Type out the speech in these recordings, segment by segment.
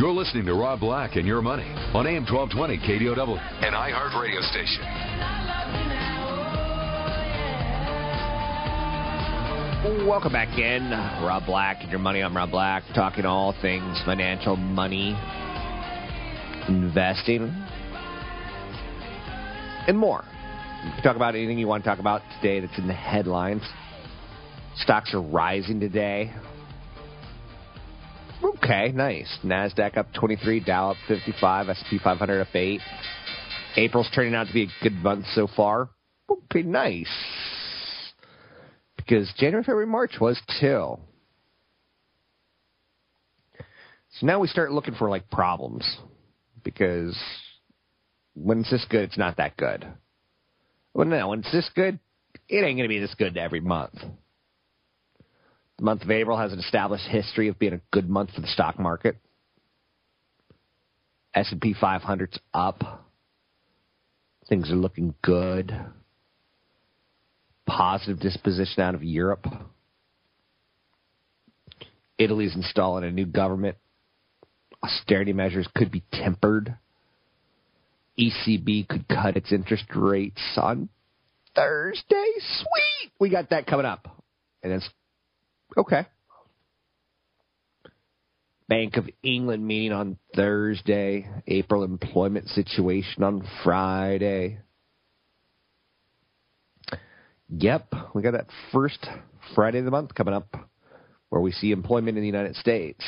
You're listening to Rob Black and Your Money on AM 1220 KDOW, an iHeart radio station. Welcome back in. Rob Black and Your Money. I'm Rob Black, talking all things financial, money, investing, and more. You can talk about anything you want to talk about today that's in the headlines. Stocks are rising today. Okay, nice. Nasdaq up 23, Dow up 55, S&P 500 up 8. April's turning out to be a good month so far. Okay, nice. Because January, February, March was till. So now we start looking for like problems because when it's this good, it's not that good. Well, no, when it's this good, it ain't going to be this good every month. The month of April has an established history of being a good month for the stock market. S&P 500's up. Things are looking good. Positive disposition out of Europe. Italy's installing a new government. Austerity measures could be tempered. ECB could cut its interest rates on Thursday. Sweet! We got that coming up. And it's Okay. Bank of England meeting on Thursday. April employment situation on Friday. Yep, we got that first Friday of the month coming up where we see employment in the United States.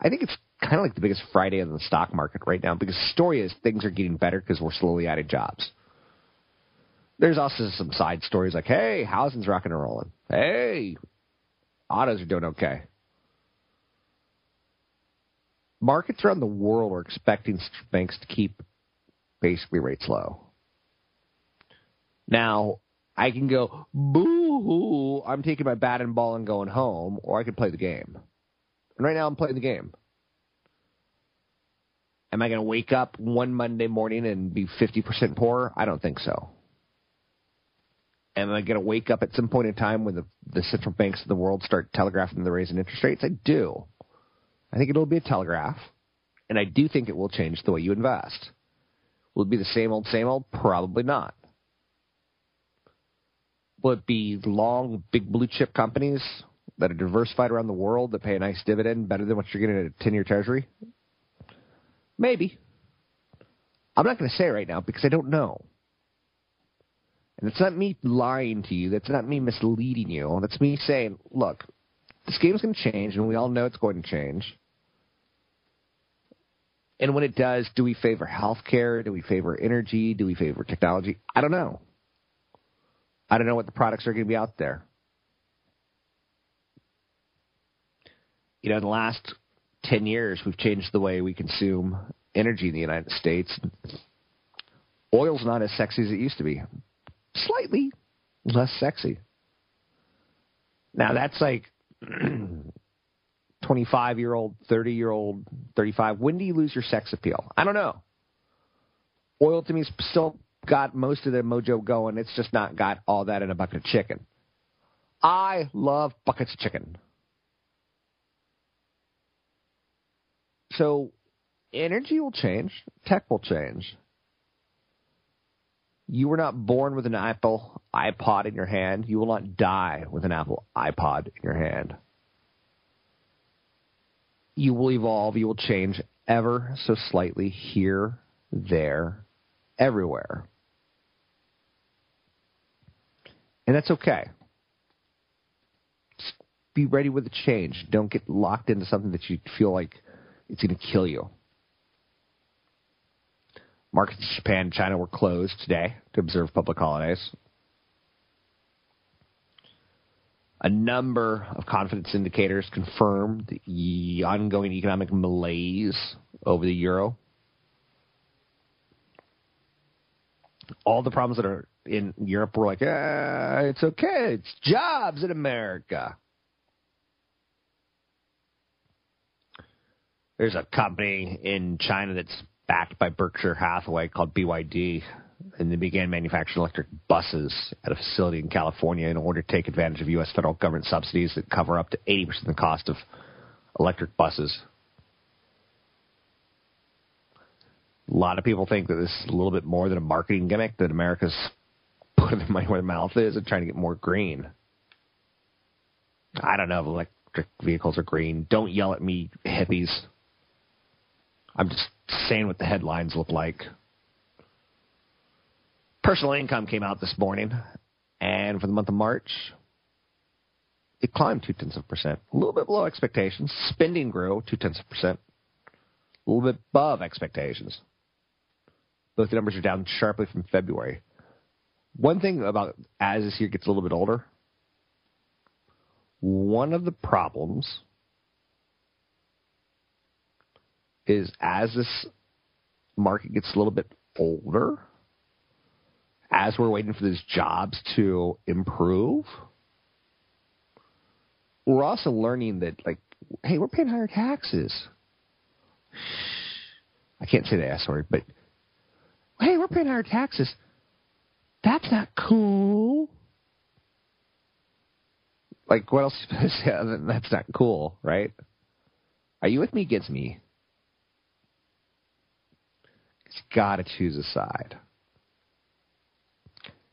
I think it's kind of like the biggest Friday in the stock market right now because the story is things are getting better because we're slowly adding jobs. There's also some side stories like, hey, housing's rocking and rolling. Hey, autos are doing okay. Markets around the world are expecting banks to keep basically rates low. Now, I can go, boo hoo, I'm taking my bat and ball and going home, or I can play the game. And right now I'm playing the game. Am I going to wake up one Monday morning and be 50% poorer? I don't think so. Am I going to wake up at some point in time when the, the central banks of the world start telegraphing the raising interest rates? I do. I think it'll be a telegraph, and I do think it will change the way you invest. Will it be the same old, same old? Probably not. Will it be long, big blue chip companies that are diversified around the world that pay a nice dividend better than what you're getting at a 10 year treasury? Maybe. I'm not going to say right now because I don't know. And it's not me lying to you. That's not me misleading you. That's me saying, look, this game's going to change, and we all know it's going to change. And when it does, do we favor healthcare? Do we favor energy? Do we favor technology? I don't know. I don't know what the products are going to be out there. You know, in the last 10 years, we've changed the way we consume energy in the United States. Oil's not as sexy as it used to be slightly less sexy. Now that's like 25 year old, 30 year old, 35. When do you lose your sex appeal? I don't know. Oil to me still got most of the mojo going. It's just not got all that in a bucket of chicken. I love buckets of chicken. So energy will change, tech will change. You were not born with an Apple iPod in your hand. You will not die with an Apple iPod in your hand. You will evolve. You will change ever so slightly here, there, everywhere. And that's okay. Just be ready with the change. Don't get locked into something that you feel like it's going to kill you. Markets in Japan and China were closed today to observe public holidays. A number of confidence indicators confirmed the ongoing economic malaise over the euro. All the problems that are in Europe were like, ah, it's okay, it's jobs in America. There's a company in China that's backed by Berkshire Hathaway called BYD, and they began manufacturing electric buses at a facility in California in order to take advantage of U.S. federal government subsidies that cover up to 80% of the cost of electric buses. A lot of people think that this is a little bit more than a marketing gimmick, that America's putting their money where their mouth is and trying to get more green. I don't know if electric vehicles are green. Don't yell at me, hippies. I'm just saying what the headlines look like. Personal income came out this morning, and for the month of March, it climbed two tenths of a percent, a little bit below expectations. Spending grew two tenths of a percent, a little bit above expectations. Both the numbers are down sharply from February. One thing about as this year gets a little bit older, one of the problems is as this market gets a little bit older, as we're waiting for these jobs to improve, we're also learning that, like, hey, we're paying higher taxes. I can't say the S word, but hey, we're paying higher taxes. That's not cool. Like, what else? That's not cool, right? Are you with me? Against me? It's got to choose a side.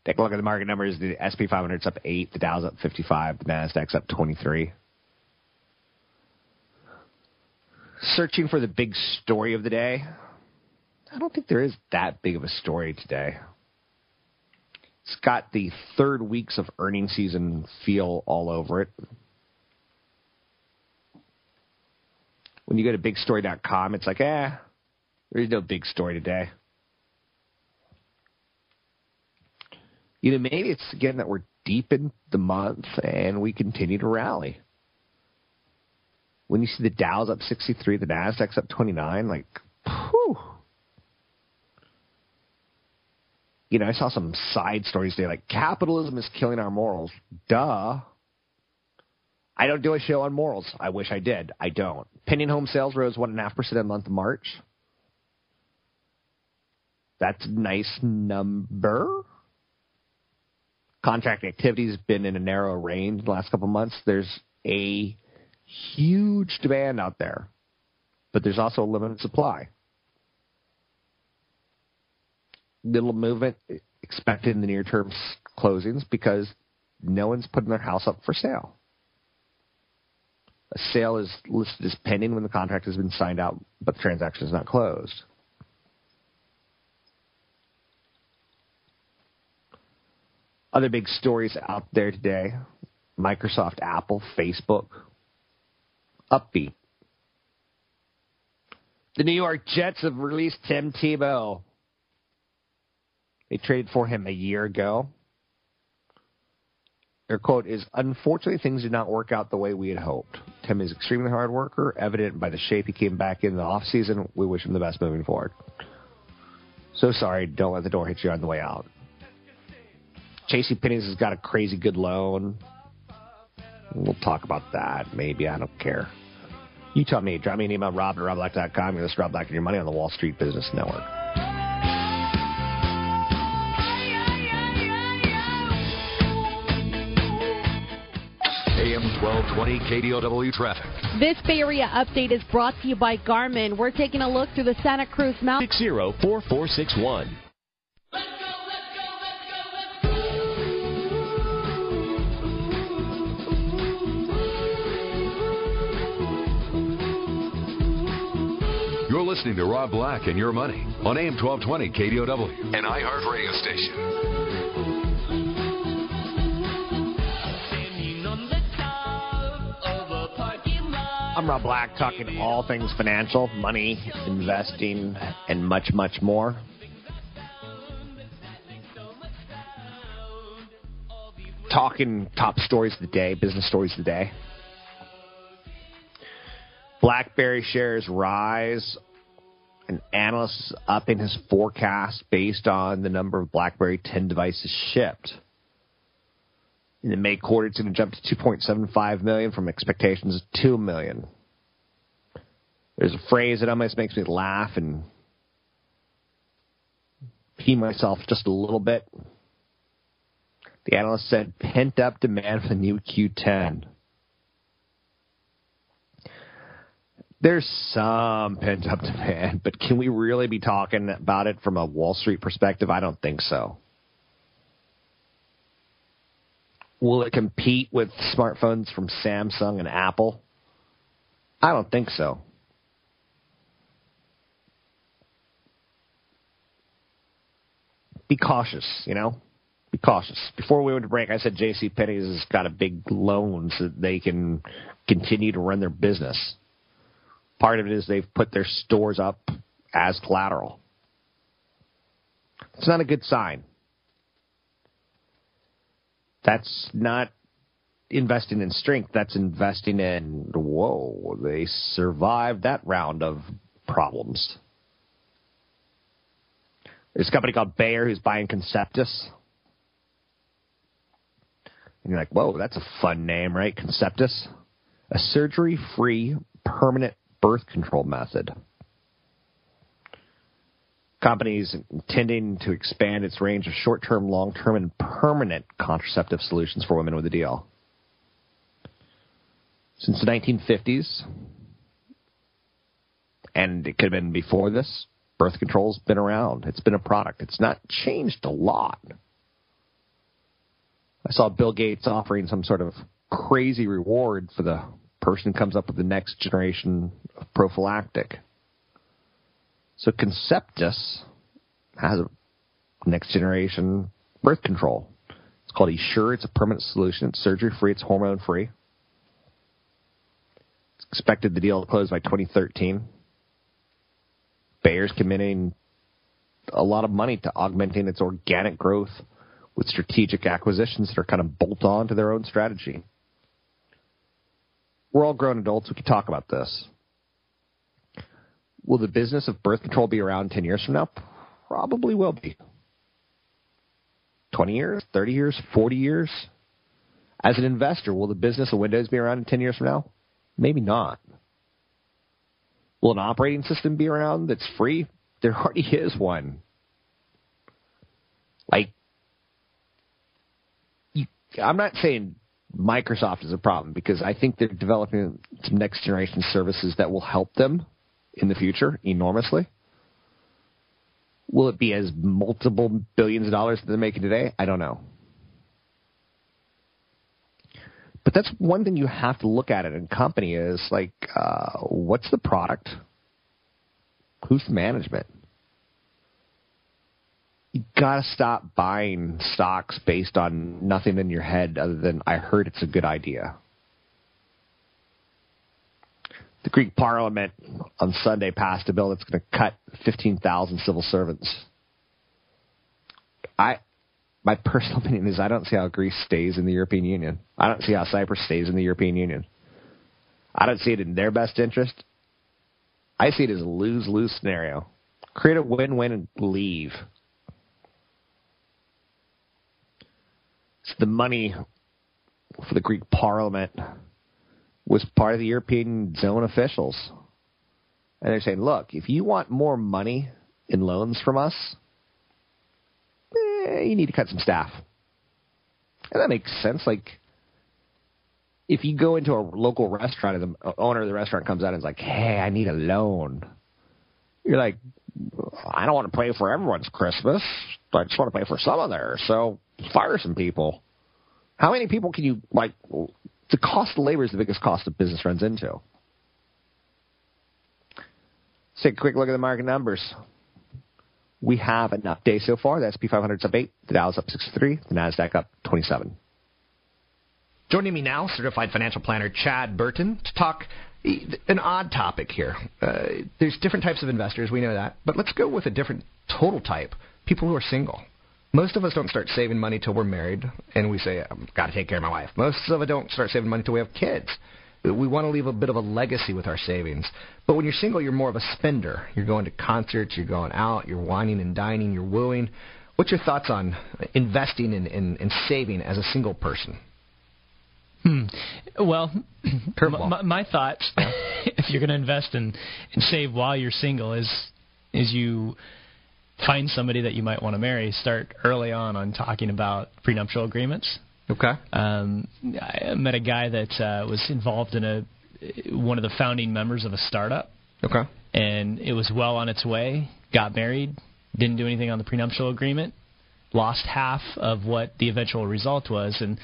Take a look at the market numbers. The SP 500 is up 8, the Dow's up 55, the Nasdaq's up 23. Searching for the big story of the day. I don't think there is that big of a story today. It's got the third weeks of earning season feel all over it. When you go to bigstory.com, it's like, eh, there's no big story today. You know, maybe it's again that we're deep in the month and we continue to rally. When you see the Dow's up 63, the Nasdaq's up 29, like, whew. You know, I saw some side stories today, like capitalism is killing our morals. Duh. I don't do a show on morals. I wish I did. I don't. Pending home sales rose one and a half percent in the month of March. That's a nice number. Contract activity has been in a narrow range the last couple months. There's a huge demand out there, but there's also a limited supply. Little movement expected in the near term closings because no one's putting their house up for sale. A sale is listed as pending when the contract has been signed out, but the transaction is not closed. Other big stories out there today Microsoft, Apple, Facebook, upbeat. The New York Jets have released Tim Tebow. They traded for him a year ago. Their quote is Unfortunately, things did not work out the way we had hoped. Tim is extremely hard worker, evident by the shape he came back in the offseason. We wish him the best moving forward. So sorry, don't let the door hit you on the way out. JC Penney's has got a crazy good loan. We'll talk about that. Maybe. I don't care. You tell me. Drop me an email, rob at robblack.com. You're Rob Black and your money on the Wall Street Business Network. AM 1220 KDOW traffic. This Bay Area update is brought to you by Garmin. We're taking a look through the Santa Cruz Mountains. 604461. Listening to Rob Black and Your Money on AM 1220 KDOW, an iHeart radio station. I'm Rob Black, talking all things financial, money, investing, and much, much more. talking top stories of the day, business stories of the day. BlackBerry shares rise. An analyst up in his forecast based on the number of BlackBerry 10 devices shipped. In the May quarter, it's going to jump to 2.75 million from expectations of 2 million. There's a phrase that almost makes me laugh and pee myself just a little bit. The analyst said pent up demand for the new Q10. There's some pent up demand, but can we really be talking about it from a Wall Street perspective? I don't think so. Will it compete with smartphones from Samsung and Apple? I don't think so. Be cautious, you know? Be cautious. Before we went to break, I said J.C. Penney's has got a big loan so that they can continue to run their business. Part of it is they've put their stores up as collateral. It's not a good sign. That's not investing in strength. That's investing in, whoa, they survived that round of problems. There's a company called Bayer who's buying Conceptus. And you're like, whoa, that's a fun name, right? Conceptus? A surgery free, permanent birth control method. Companies intending to expand its range of short term, long term, and permanent contraceptive solutions for women with a deal. Since the 1950s, and it could have been before this, birth control's been around. It's been a product. It's not changed a lot. I saw Bill Gates offering some sort of crazy reward for the person comes up with the next generation of prophylactic. So Conceptus has a next generation birth control. It's called Essure. It's a permanent solution. It's surgery free. It's hormone free. It's expected the deal to close by 2013. Bayer's committing a lot of money to augmenting its organic growth with strategic acquisitions that are kind of bolt on to their own strategy. We're all grown adults. We can talk about this. Will the business of birth control be around 10 years from now? Probably will be. 20 years, 30 years, 40 years? As an investor, will the business of Windows be around in 10 years from now? Maybe not. Will an operating system be around that's free? There already is one. Like, you, I'm not saying Microsoft is a problem because I think they're developing some next generation services that will help them in the future enormously. Will it be as multiple billions of dollars that they're making today? I don't know. But that's one thing you have to look at it in company is like, uh, what's the product? Who's the management? You gotta stop buying stocks based on nothing in your head other than I heard it's a good idea. The Greek Parliament on Sunday passed a bill that's going to cut 15,000 civil servants. I, my personal opinion is I don't see how Greece stays in the European Union. I don't see how Cyprus stays in the European Union. I don't see it in their best interest. I see it as a lose lose scenario. Create a win win and leave. The money for the Greek parliament was part of the European zone officials. And they're saying, look, if you want more money in loans from us, eh, you need to cut some staff. And that makes sense. Like, if you go into a local restaurant and the owner of the restaurant comes out and is like, hey, I need a loan, you're like, I don't want to pay for everyone's Christmas. I just want to pay for some of theirs. So fire some people. How many people can you like? The cost of labor is the biggest cost of business runs into. Let's take a quick look at the market numbers. We have an up day so far. The SP 500 up 8, the Dow is up 63, the NASDAQ up 27. Joining me now, certified financial planner Chad Burton, to talk an odd topic here. Uh, there's different types of investors, we know that, but let's go with a different total type people who are single. Most of us don't start saving money till we're married, and we say, "I've got to take care of my wife." Most of us don't start saving money till we have kids. We want to leave a bit of a legacy with our savings. But when you're single, you're more of a spender. You're going to concerts, you're going out, you're wining and dining, you're wooing. What's your thoughts on investing and in saving as a single person? Hmm. Well, my, my thoughts, if you're going to invest and, and save while you're single, is is you find somebody that you might want to marry. Start early on on talking about prenuptial agreements. Okay. Um, I met a guy that uh, was involved in a one of the founding members of a startup. Okay. And it was well on its way. Got married. Didn't do anything on the prenuptial agreement. Lost half of what the eventual result was, and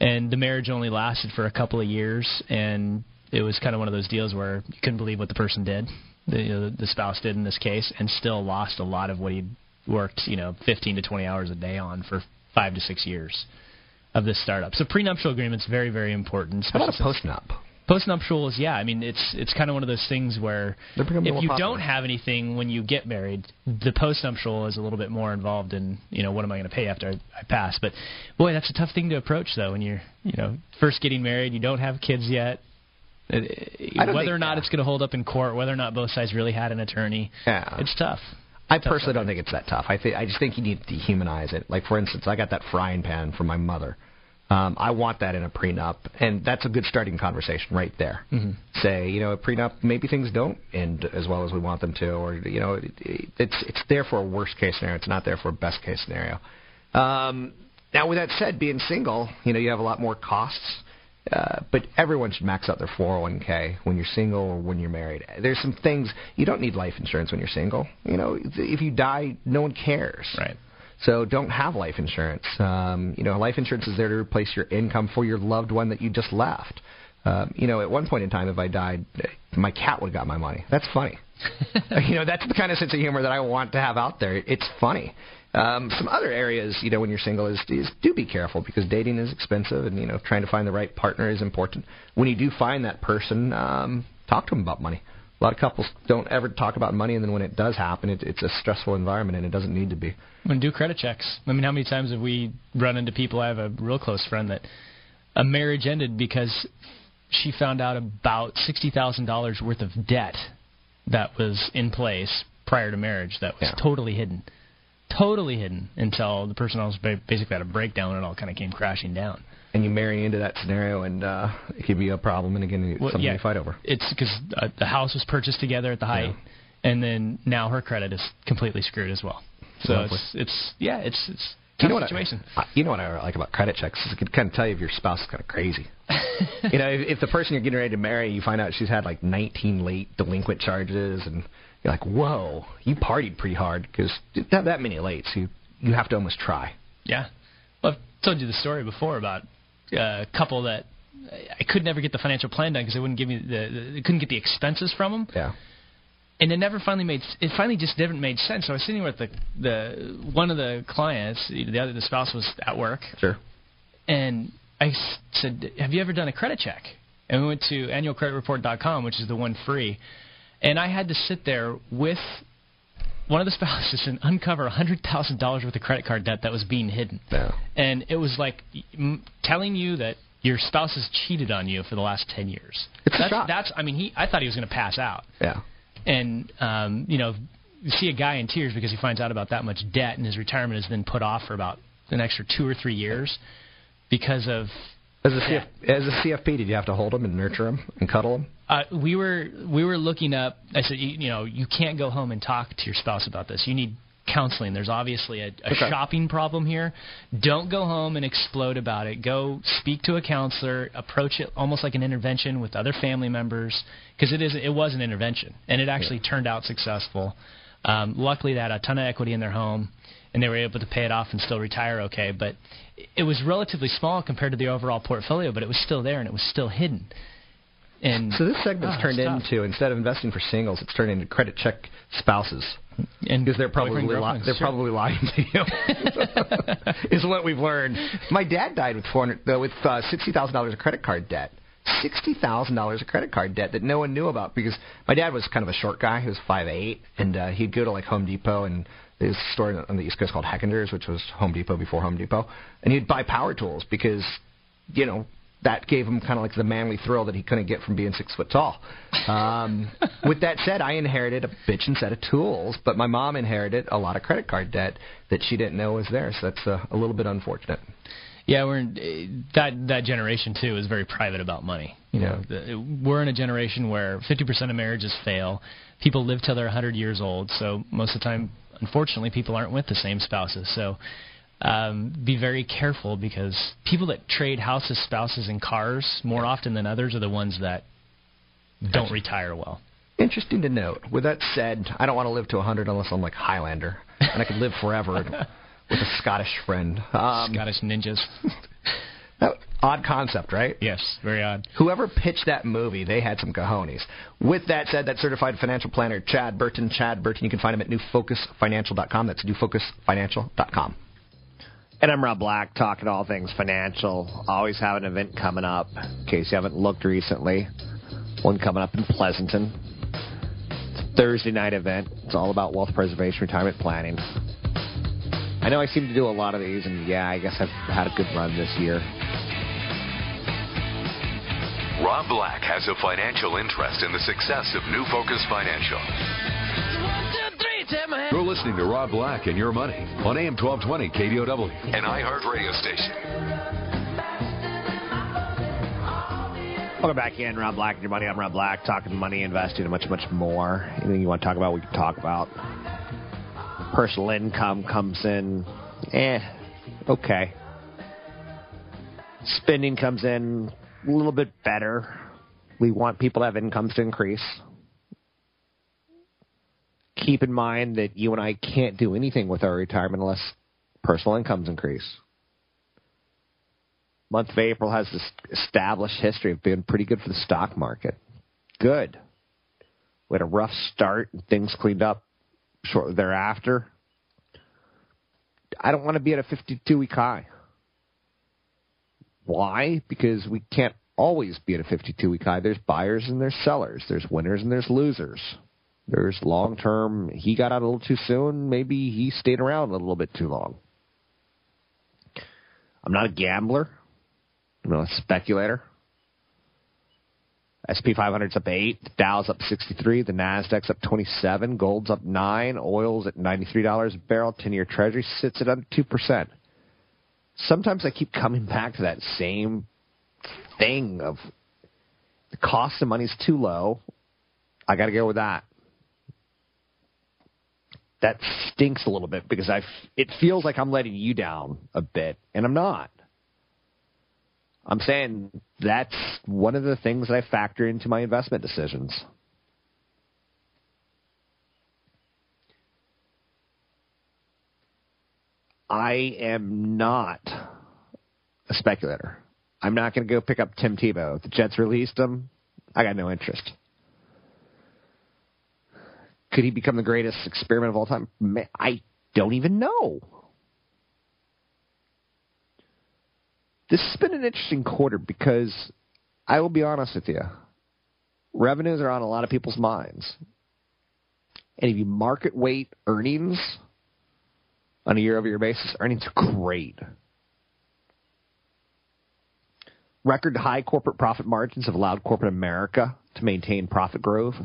and the marriage only lasted for a couple of years. And it was kind of one of those deals where you couldn't believe what the person did, the the spouse did in this case, and still lost a lot of what he'd worked, you know, 15 to 20 hours a day on for five to six years of this startup. So prenuptial agreement's very, very important. How about a postnup? Postnuptial is yeah. I mean, it's it's kind of one of those things where if you popular. don't have anything when you get married, the postnuptial is a little bit more involved in you know what am I going to pay after I, I pass. But boy, that's a tough thing to approach though when you're you know first getting married, you don't have kids yet. Uh, Whether or not yeah. it's going to hold up in court, whether or not both sides really had an attorney, Yeah. it's tough. I personally don't think it's that tough. I think I just think you need to dehumanize it. Like for instance, I got that frying pan from my mother. Um, I want that in a prenup, and that's a good starting conversation right there. Mhm. Say, you know, a prenup, maybe things don't end as well as we want them to, or you know, it, it's it's there for a worst case scenario. It's not there for a best case scenario. Um, now, with that said, being single, you know, you have a lot more costs. Uh, but everyone should max out their 401k when you're single or when you're married. There's some things you don't need life insurance when you're single. You know, if you die, no one cares. Right. So don't have life insurance. Um, you know, life insurance is there to replace your income for your loved one that you just left. Um, you know, at one point in time, if I died, my cat would have got my money. That's funny. you know, that's the kind of sense of humor that I want to have out there. It's funny. Um, some other areas, you know, when you're single is, is do be careful because dating is expensive, and you know, trying to find the right partner is important. When you do find that person, um, talk to them about money. A lot of couples don't ever talk about money, and then when it does happen, it, it's a stressful environment, and it doesn't need to be. And do credit checks. I mean, how many times have we run into people? I have a real close friend that a marriage ended because she found out about sixty thousand dollars worth of debt that was in place prior to marriage that was Yeah. totally hidden, totally hidden until the person else basically had a breakdown and it all kind of came crashing down. And you marry into that scenario, and uh, it could be a problem, and again, it's Well, something yeah. you fight over. It's because uh, the house was purchased together at the height, and then now her credit is completely screwed as well. So Lovely. it's it's yeah, it's it's You tough know what situation. I- you know what I like about credit checks is it can kind of tell you if your spouse is kind of crazy. you know, if, if the person you're getting ready to marry, you find out she's had like 19 late delinquent charges, and you're like, whoa, you partied pretty hard because not that many late, so you you have to almost try. Yeah. Well, I've told you the story before about uh, a couple that I could never get the financial plan done because they wouldn't give me the, the they couldn't get the expenses from them, Yeah. and it never finally made it finally just never made sense. So I was sitting with the the one of the clients, the other the spouse was at work, Sure. and I said, "Have you ever done a credit check?" And we went to annualcreditreport.com, which is the one free, and I had to sit there with one of the spouses and uncover $100,000 worth of credit card debt that was being hidden. Yeah. And it was like m- telling you that your spouse has cheated on you for the last 10 years. It's a that's, shock. that's I mean, he I thought he was going to pass out. Yeah. And um, you know, you see a guy in tears because he finds out about that much debt and his retirement has been put off for about an extra 2 or 3 years because of As a CF, as a CFP, did you have to hold them and nurture them and cuddle them? Uh, we were we were looking up. I said, you, you know, you can't go home and talk to your spouse about this. You need counseling. There's obviously a, a Okay. shopping problem here. Don't go home and explode about it. Go speak to a counselor. Approach it almost like an intervention with other family members because it is it was an intervention and it actually turned out successful. Um, luckily, they had a ton of equity in their home and they were able to pay it off and still retire okay. But it was relatively small compared to the overall portfolio, but it was still there and it was still hidden. And So this segment's Oh, turned into instead of investing for singles, it's turned into credit check spouses. and because they're probably li- they're sure. probably lying to you. is what we've learned. My dad died with four hundred uh, with uh, sixty thousand dollars of credit card debt. Sixty thousand dollars of credit card debt that no one knew about because my dad was kind of a short guy. He was five eight, and uh, he'd go to like Home Depot and His store on the East Coast called Hechinger's, which was Home Depot before Home Depot, and he'd buy power tools because, you know, that gave him kind of like the manly thrill that he couldn't get from being six foot tall. Um, with that said, I inherited a bitchin' set of tools, but my mom inherited a lot of credit card debt that she didn't know was there. So that's uh, a little bit unfortunate. Yeah, we're in, that that generation too is very private about money. You know, the, we're in a generation where 50% of marriages fail. People live till they're 100 years old, so most of the time, unfortunately, people aren't with the same spouses. So um, be very careful because people that trade houses, spouses, and cars more often than others are the ones that don't retire well. Interesting to note. With that said, I don't want to live to 100 unless I'm like Highlander, and I could live forever with a Scottish friend. Um, Scottish ninjas. that, odd concept, right? Yes, very odd. Whoever pitched that movie, they had some cojones. With that said, that certified financial planner, Chad Burton, Chad Burton, you can find him at newfocusfinancial.com. That's newfocusfinancial.com. And I'm Rob Black, talking all things financial. Always have an event coming up, in case you haven't looked recently. One coming up in Pleasanton. It's a Thursday night event. It's all about wealth preservation, retirement planning. I know I seem to do a lot of these, and yeah, I guess I've had a good run this year. Rob Black has a financial interest in the success of New Focus Financial. You're listening to Rob Black and Your Money on AM 1220 KDOW, an iHeart radio station. Welcome back in, Rob Black and Your Money. I'm Rob Black, talking money, investing, and much, much more. Anything you want to talk about, we can talk about. Personal income comes in, eh, okay. Spending comes in a little bit better. We want people to have incomes to increase keep in mind that you and I can't do anything with our retirement unless personal incomes increase. Month of April has this established history of being pretty good for the stock market. Good. We had a rough start and things cleaned up shortly thereafter. I don't want to be at a 52 week high. Why? Because we can't always be at a 52 week high. There's buyers and there's sellers. There's winners and there's losers. There's long term. He got out a little too soon. Maybe he stayed around a little bit too long. I'm not a gambler. I'm not a speculator. SP 500's up 8, the Dow's up 63, the Nasdaq's up 27, gold's up 9, oil's at $93 a barrel, 10-year treasury sits at under 2%. Sometimes I keep coming back to that same thing of the cost of money's too low. I got to go with that that stinks a little bit because I it feels like I'm letting you down a bit, and I'm not. I'm saying that's one of the things that I factor into my investment decisions. I am not a speculator. I'm not going to go pick up Tim Tebow. If the Jets released him, I got no interest. Could he become the greatest experiment of all time? I don't even know. This has been an interesting quarter because I will be honest with you. Revenues are on a lot of people's minds. And if you market weight earnings on a year over year basis, earnings are great. Record high corporate profit margins have allowed corporate America to maintain profit growth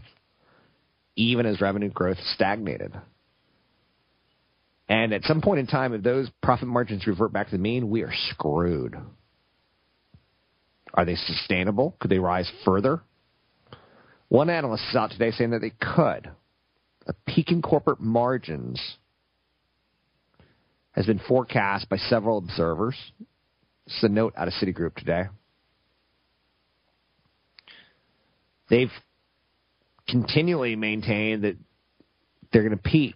even as revenue growth stagnated. And at some point in time, if those profit margins revert back to the mean, we are screwed. Are they sustainable? Could they rise further? One analyst is out today saying that they could. A peak in corporate margins has been forecast by several observers. Is a note out of Citigroup today. They've continually maintained that they're going to peak.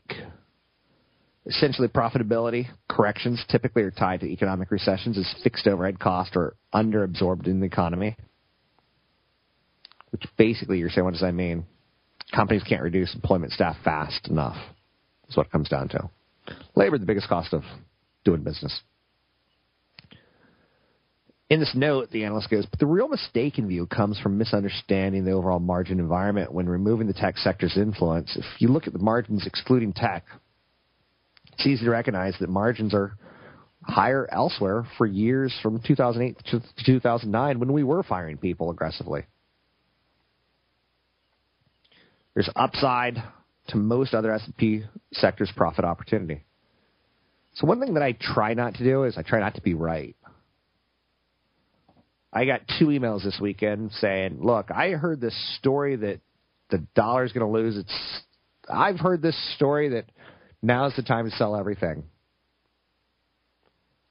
Essentially, profitability corrections typically are tied to economic recessions as fixed overhead costs are underabsorbed in the economy. Which basically, you're saying, what does that mean? Companies can't reduce employment staff fast enough. Is what it comes down to. Labor, the biggest cost of doing business. In this note, the analyst goes, but the real mistaken view comes from misunderstanding the overall margin environment when removing the tech sector's influence. If you look at the margins excluding tech, it's easy to recognize that margins are higher elsewhere for years from 2008 to 2009 when we were firing people aggressively. There's upside to most other S&P sectors' profit opportunity. So one thing that I try not to do is I try not to be right. I got two emails this weekend saying, "Look, I heard this story that the dollar's going to lose its. I've heard this story that now's the time to sell everything."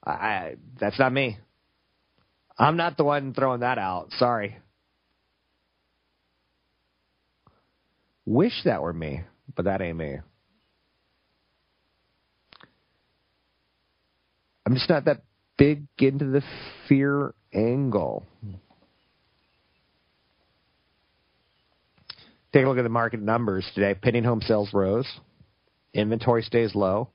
I, that's not me. I'm not the one throwing that out. Sorry. Wish that were me, but that ain't me. I'm just not that big into the fear angle. Take a look at the market numbers today. Pending home sales rose. Inventory stays low.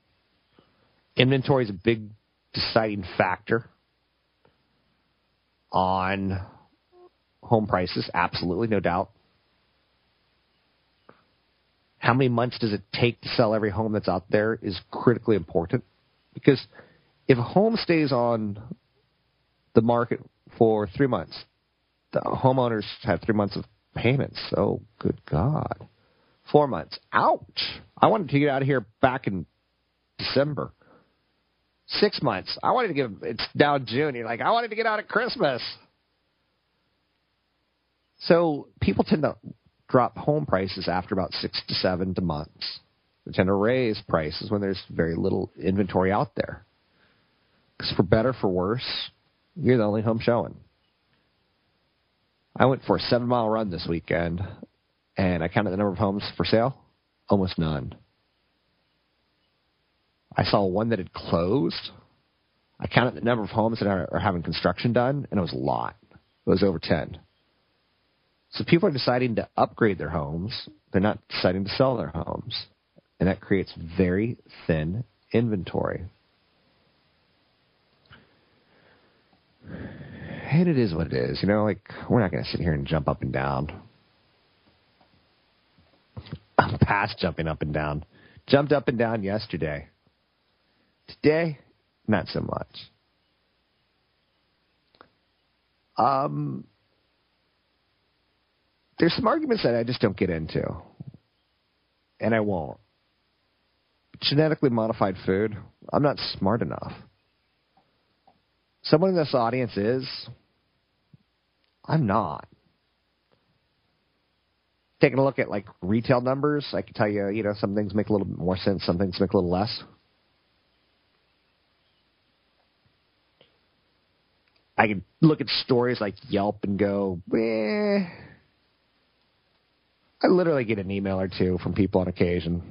Inventory is a big deciding factor on home prices. Absolutely, no doubt. How many months does it take to sell every home that's out there is critically important because if a home stays on the market for three months, the homeowners have three months of payments. Oh, good God. Four months. Ouch. I wanted to get out of here back in December. Six months. I wanted to get, it's now June. You're like, I wanted to get out at Christmas. So people tend to drop home prices after about six to seven to months. They tend to raise prices when there's very little inventory out there. Because for better, for worse, you're the only home showing. I went for a seven mile run this weekend, and I counted the number of homes for sale. Almost none. I saw one that had closed. I counted the number of homes that are, are having construction done, and it was a lot. It was over 10. So people are deciding to upgrade their homes. They're not deciding to sell their homes. And that creates very thin inventory. And it is what it is. You know, like, we're not going to sit here and jump up and down. I'm past jumping up and down. Jumped up and down yesterday. Today, not so much. Um, there's some arguments that I just don't get into, and I won't. Genetically modified food, I'm not smart enough. Someone in this audience is. I'm not. Taking a look at like retail numbers, I can tell you, you know, some things make a little bit more sense, some things make a little less. I can look at stories like Yelp and go, eh. I literally get an email or two from people on occasion.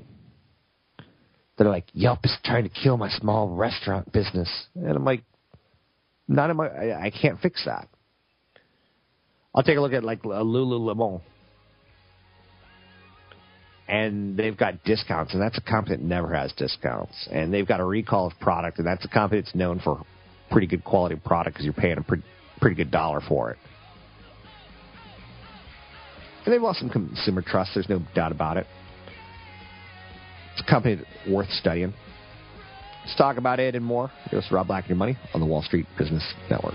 They're like, Yelp is trying to kill my small restaurant business. And I'm like, not in my, I, I can't fix that. I'll take a look at like Lululemon. And they've got discounts, and that's a company that never has discounts. And they've got a recall of product, and that's a company that's known for pretty good quality product because you're paying a pretty, pretty good dollar for it. And they've lost some consumer trust, there's no doubt about it. It's a company worth studying. Let's talk about it and more. Here's Rob Black and Your Money on the Wall Street Business Network.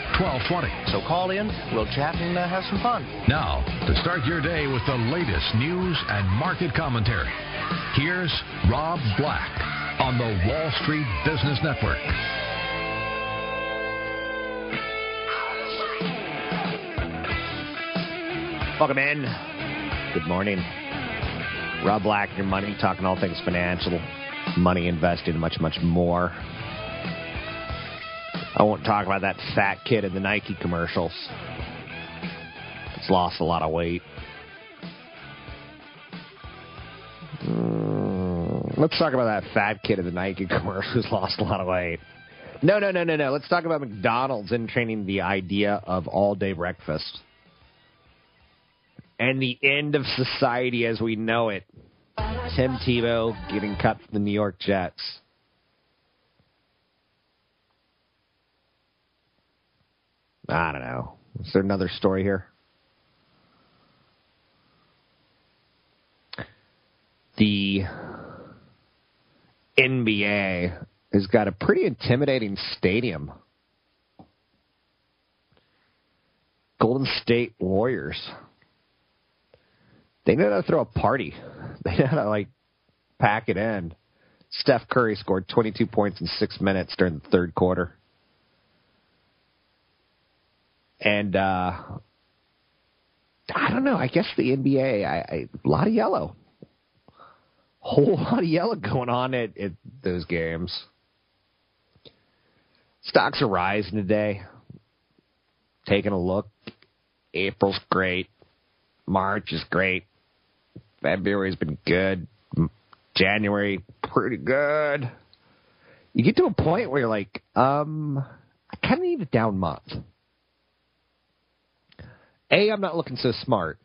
1220. So call in, we'll chat and uh, have some fun. Now, to start your day with the latest news and market commentary, here's Rob Black on the Wall Street Business Network. Welcome in. Good morning. Rob Black, your money, talking all things financial, money investing, much, much more. I won't talk about that fat kid in the Nike commercials. It's lost a lot of weight. Mm, Let's talk about that fat kid in the Nike commercials. who's lost a lot of weight. No, no, no, no, no. Let's talk about McDonald's and training the idea of all day breakfast and the end of society as we know it. Tim Tebow getting cut from the New York Jets. I don't know. Is there another story here? The NBA has got a pretty intimidating stadium. Golden State Warriors. They know how to throw a party. They know how to like pack it in. Steph Curry scored 22 points in six minutes during the third quarter. And uh, I don't know. I guess the NBA, I, I, a lot of yellow. Whole lot of yellow going on at, at those games. Stocks are rising today. Taking a look. April's great. March is great. February's been good. January, pretty good. You get to a point where you're like, um, I kind of need a down month. A, I'm not looking so smart.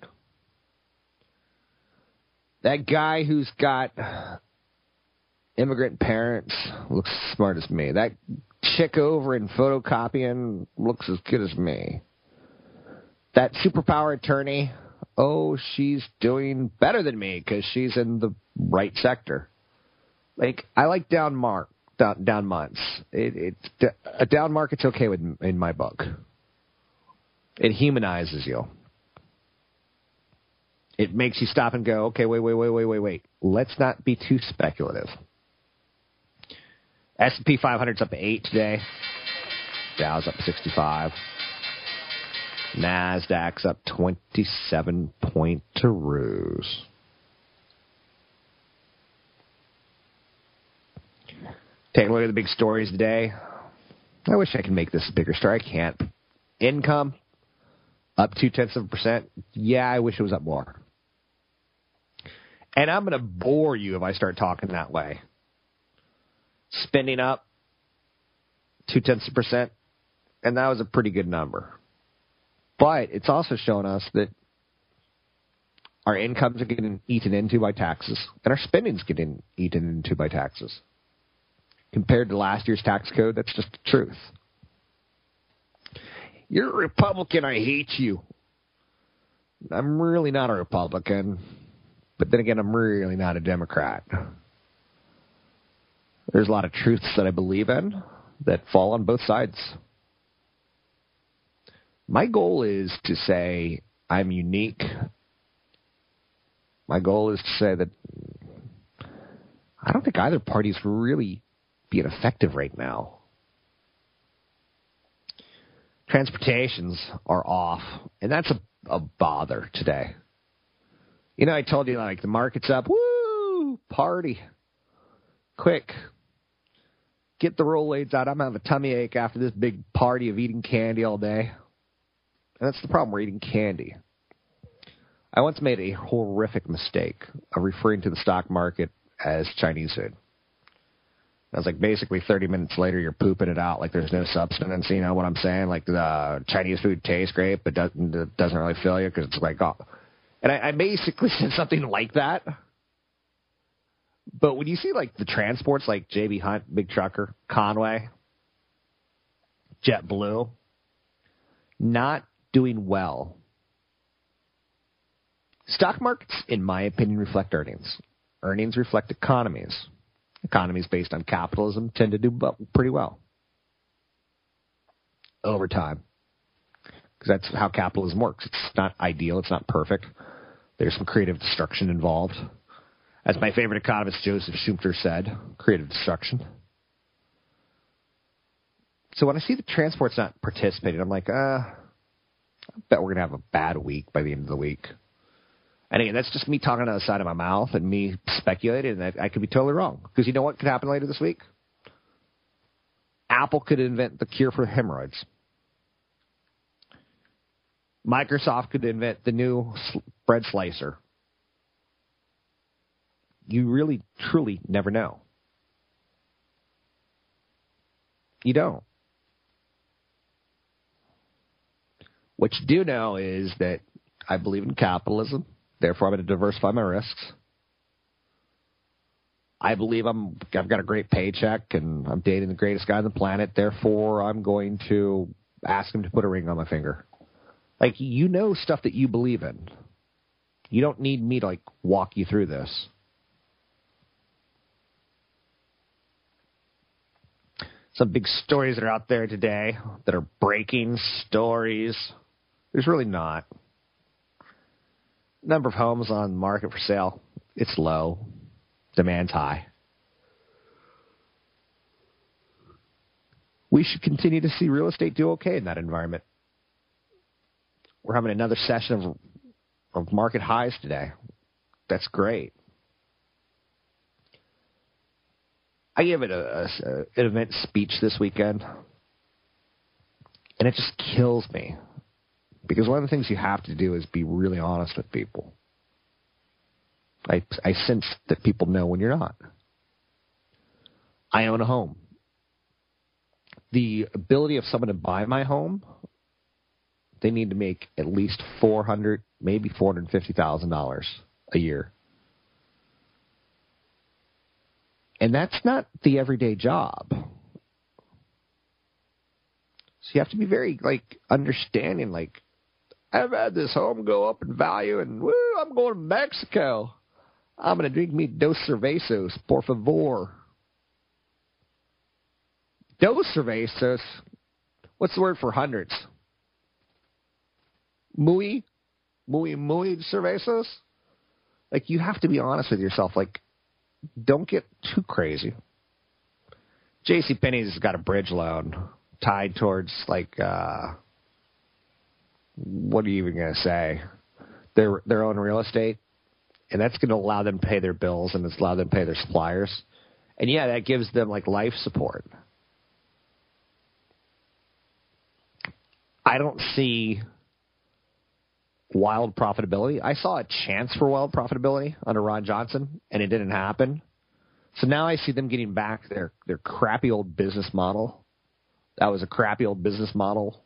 That guy who's got immigrant parents looks as smart as me. That chick over in photocopying looks as good as me. That superpower attorney, oh, she's doing better than me because she's in the right sector. Like I like down mark down, down months. It, it a uh, down market's okay with in my book. It humanizes you. It makes you stop and go, okay, wait, wait, wait, wait, wait, wait. Let's not be too speculative. S&P 500's up 8 today. Dow's up 65. Nasdaq's up 27 point to ruse. Take a look at the big stories today. I wish I could make this a bigger story. I can't. Income up two tenths of a percent. Yeah, I wish it was up more. And I'm going to bore you if I start talking that way. Spending up two tenths of a percent, and that was a pretty good number. But it's also shown us that our incomes are getting eaten into by taxes, and our spending's getting eaten into by taxes. Compared to last year's tax code, that's just the truth. You're a Republican, I hate you. I'm really not a Republican, but then again, I'm really not a Democrat. There's a lot of truths that I believe in that fall on both sides. My goal is to say I'm unique. My goal is to say that I don't think either party's really being effective right now. Transportations are off, and that's a, a bother today. You know, I told you like the market's up. Woo! Party. Quick. Get the Rolaids out. I'm having a tummy ache after this big party of eating candy all day. And that's the problem. We're eating candy. I once made a horrific mistake of referring to the stock market as Chinese food. I was like, basically, 30 minutes later, you're pooping it out like there's no substance. You know what I'm saying? Like the Chinese food tastes great, but doesn't doesn't really fill you because it's like, oh. And I, I basically said something like that. But when you see like the transports, like JB Hunt, Big Trucker, Conway, JetBlue, not doing well. Stock markets, in my opinion, reflect earnings. Earnings reflect economies. Economies based on capitalism tend to do pretty well over time. Because that's how capitalism works. It's not ideal, it's not perfect. There's some creative destruction involved. As my favorite economist Joseph Schumpeter said, creative destruction. So when I see the transport's not participating, I'm like, uh, I bet we're going to have a bad week by the end of the week. And again, that's just me talking out of the side of my mouth and me speculating, and I could be totally wrong. Because you know what could happen later this week? Apple could invent the cure for hemorrhoids. Microsoft could invent the new bread slicer. you really, truly never know. You don't. What you do know is that I believe in capitalism, therefore I'm going to diversify my risks. I believe I'm I've got a great paycheck and I'm dating the greatest guy on the planet, therefore I'm going to ask him to put a ring on my finger. Like you know stuff that you believe in. You don't need me to like walk you through this. Some big stories that are out there today that are breaking stories. There's really not. Number of homes on market for sale, it's low. Demand's high. We should continue to see real estate do okay in that environment. We're having another session of of market highs today. That's great. I gave it a, a, an event speech this weekend, and it just kills me because one of the things you have to do is be really honest with people. I I sense that people know when you're not. I own a home. The ability of someone to buy my home, they need to make at least four hundred, maybe four hundred fifty thousand dollars a year. And that's not the everyday job. So you have to be very like understanding like I've had this home go up in value and woo, I'm going to Mexico. I'm going to drink me dos cervezas, por favor. Dos cervezas. What's the word for hundreds? Muy, muy, muy cervezas. Like you have to be honest with yourself. Like, don't get too crazy. J.C. Penney's got a bridge loan tied towards like uh what are you even going to say? Their their own real estate, and that's going to allow them to pay their bills and it's allow them to pay their suppliers, and yeah, that gives them like life support. I don't see wild profitability. I saw a chance for wild profitability under Ron Johnson, and it didn't happen. So now I see them getting back their their crappy old business model. That was a crappy old business model.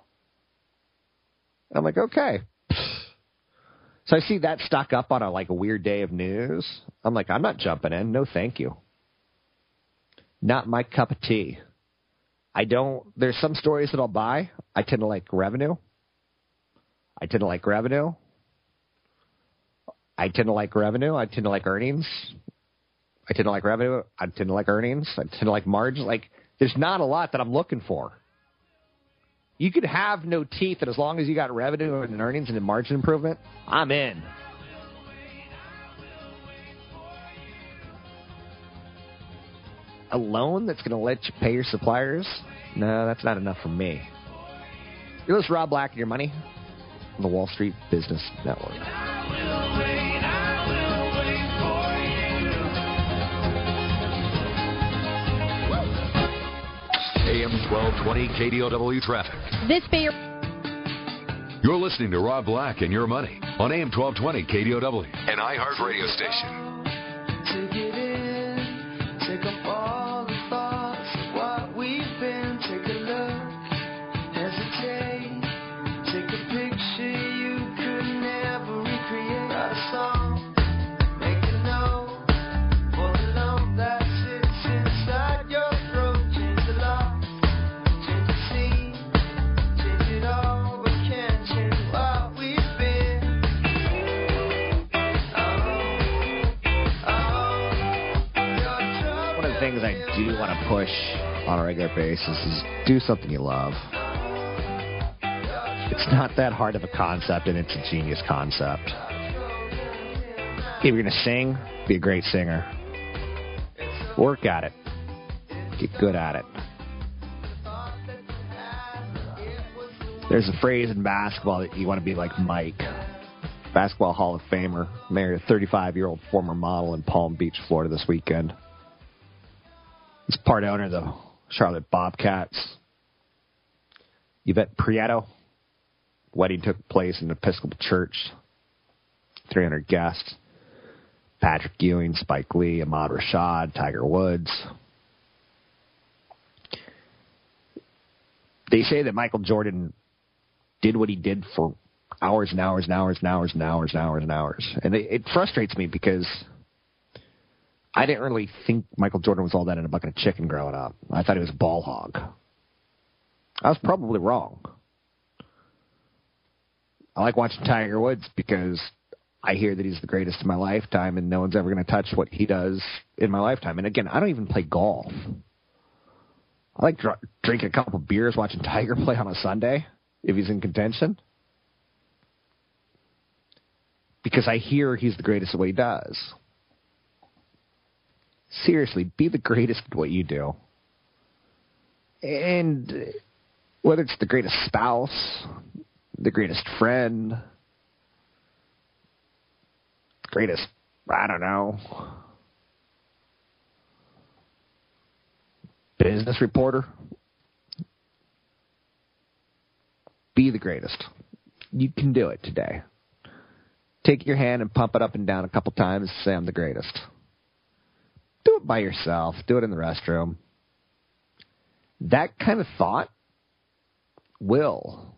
I'm like, okay. So I see that stuck up on a like a weird day of news. I'm like, I'm not jumping in. No, thank you. Not my cup of tea. I don't. There's some stories that I'll buy. I tend to like revenue. I tend to like revenue. I tend to like revenue. I tend to like earnings. I tend to like revenue. I tend to like earnings. I tend to like margins. Like, there's not a lot that I'm looking for. You could have no teeth, and as long as you got revenue and earnings and margin improvement, I'm in. A loan that's going to let you pay your suppliers? No, that's not enough for me. You're Rob Black and Your Money on the Wall Street Business Network. AM 1220 KDOW traffic. This Bay You're listening to Rob Black and Your Money on AM 1220 KDOW, an iHeart radio station. Do want to push on a regular basis is do something you love. It's not that hard of a concept, and it's a genius concept. If you're going to sing, be a great singer. Work at it. Get good at it. There's a phrase in basketball that you want to be like Mike, basketball Hall of Famer, married a 35 year old former model in Palm Beach, Florida this weekend. He's part owner of the Charlotte Bobcats. Yvette Prieto. Wedding took place in an Episcopal church. 300 guests. Patrick Ewing, Spike Lee, Ahmad Rashad, Tiger Woods. They say that Michael Jordan did what he did for hours and hours and hours and hours and hours and hours and hours. And it, it frustrates me because I didn't really think Michael Jordan was all that in a bucket of chicken growing up. I thought he was a ball hog. I was probably wrong. I like watching Tiger Woods because I hear that he's the greatest in my lifetime and no one's ever going to touch what he does in my lifetime. And again, I don't even play golf. I like dr- drinking a couple beers watching Tiger play on a Sunday if he's in contention. Because I hear he's the greatest at what he does. Seriously, be the greatest at what you do. And whether it's the greatest spouse, the greatest friend, greatest, I don't know, business reporter. Be the greatest. You can do it today. Take your hand and pump it up and down a couple times. And say, I'm the greatest. Do it by yourself. Do it in the restroom. That kind of thought will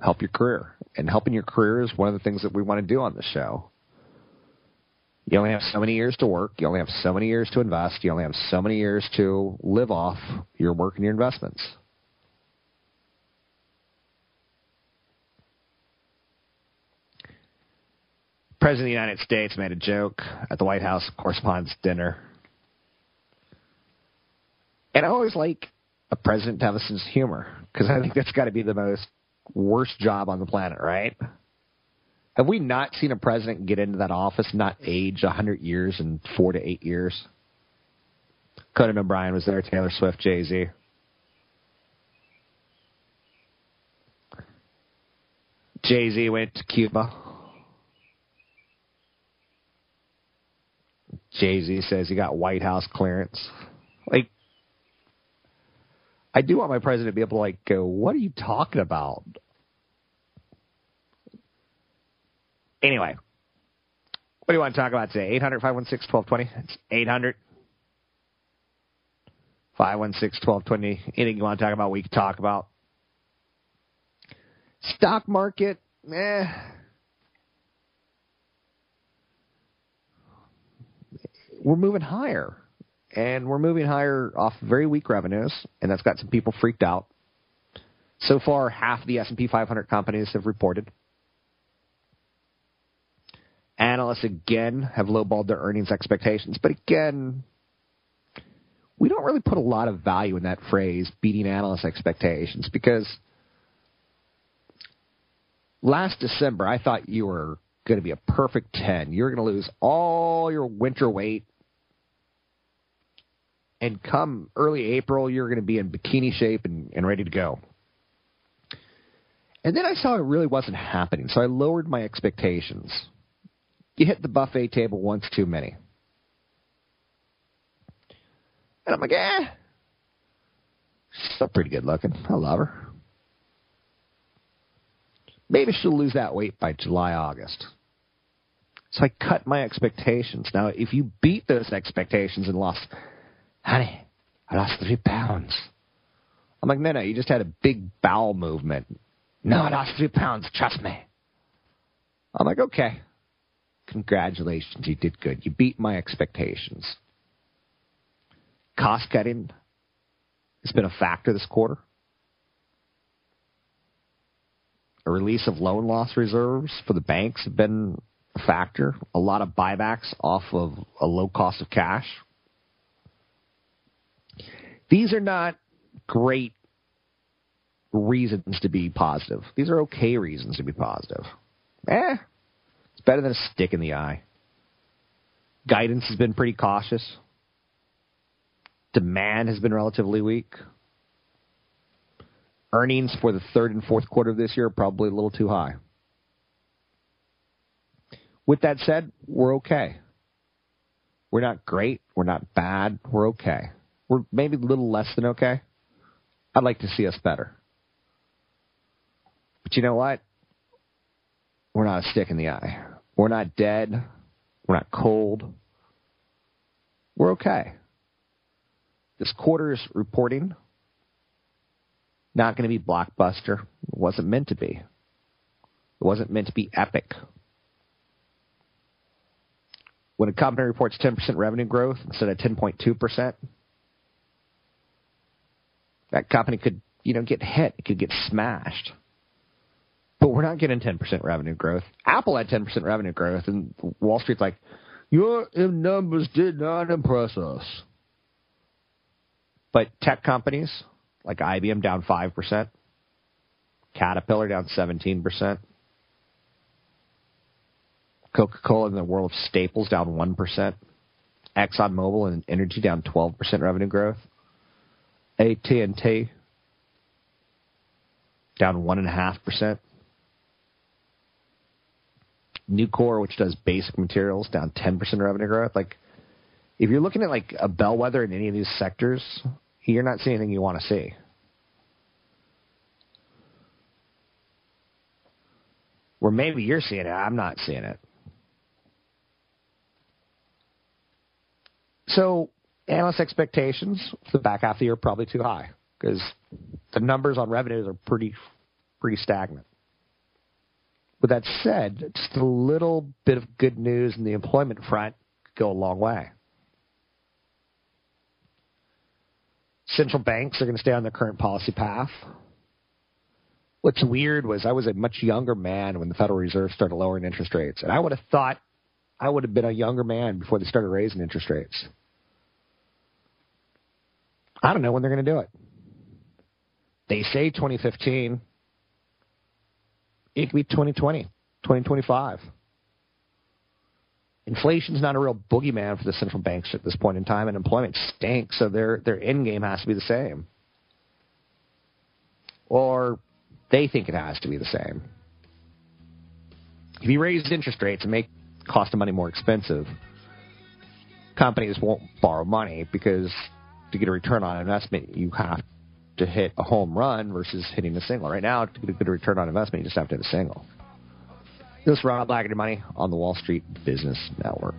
help your career. And helping your career is one of the things that we want to do on the show. You only have so many years to work. You only have so many years to invest. You only have so many years to live off your work and your investments. President of the United States made a joke at the White House Correspondents' Dinner. And I always like a president to have a sense of humor because I think that's got to be the most worst job on the planet, right? Have we not seen a president get into that office, not age 100 years and four to eight years? Conan O'Brien was there, Taylor Swift, Jay Z. Jay Z went to Cuba. Jay Z says he got White House clearance. Like, I do want my president to be able to like go, "What are you talking about?" Anyway, what do you want to talk about today? 800 516 1220. It's 800 516 1220. Anything you want to talk about, we can talk about. Stock market, eh. We're moving higher. And we're moving higher off very weak revenues, and that's got some people freaked out. So far, half the S&P 500 companies have reported. Analysts again have lowballed their earnings expectations, but again, we don't really put a lot of value in that phrase, beating analyst expectations, because last December I thought you were going to be a perfect 10. You're going to lose all your winter weight. And come early April, you're going to be in bikini shape and, and ready to go. And then I saw it really wasn't happening, so I lowered my expectations you hit the buffet table once too many. And I'm like, eh, she's still pretty good looking. I love her. Maybe she'll lose that weight by July, August. So I cut my expectations. Now, if you beat those expectations and lost, honey, I lost three pounds. I'm like, no, no, you just had a big bowel movement. No, I lost three pounds. Trust me. I'm like, okay. Congratulations, you did good. You beat my expectations. Cost cutting has been a factor this quarter. A release of loan loss reserves for the banks have been a factor. A lot of buybacks off of a low cost of cash. These are not great reasons to be positive. These are okay reasons to be positive. Eh, it's better than a stick in the eye. Guidance has been pretty cautious. Demand has been relatively weak. Earnings for the third and fourth quarter of this year are probably a little too high. With that said, we're okay. We're not great. We're not bad. We're okay. We're maybe a little less than okay. I'd like to see us better. But you know what? We're not a stick in the eye. We're not dead. We're not cold. We're okay. This quarter's reporting not going to be blockbuster. It wasn't meant to be. It wasn't meant to be epic. When a company reports 10% revenue growth instead of 10.2%, that company could, you know, get hit. It could get smashed. But we're not getting 10% revenue growth. Apple had 10% revenue growth, and Wall Street's like, your numbers did not impress us. But tech companies like IBM down 5%, Caterpillar down 17%, Coca Cola in the world of staples down 1%, ExxonMobil and energy down 12% revenue growth, AT&T down 1.5%. Nucor, which does basic materials, down 10% revenue growth. Like, if you're looking at like a bellwether in any of these sectors, you're not seeing anything you want to see. Where maybe you're seeing it, I'm not seeing it. So, analyst expectations for the back half of the year are probably too high because the numbers on revenues are pretty, pretty stagnant. With that said, just a little bit of good news in the employment front could go a long way. Central banks are going to stay on their current policy path. What's weird was I was a much younger man when the Federal Reserve started lowering interest rates, and I would have thought I would have been a younger man before they started raising interest rates. I don't know when they're going to do it. They say 2015. It could be 2020, 2025. Inflation's not a real boogeyman for the central banks at this point in time, and employment stinks, so their their end game has to be the same. Or they think it has to be the same. If you raise interest rates and make cost of money more expensive, companies won't borrow money because to get a return on investment, you have to hit a home run versus hitting a single. Right now, to get a return on investment, you just have to hit a single. This is Rob Black and money on the Wall Street Business Network.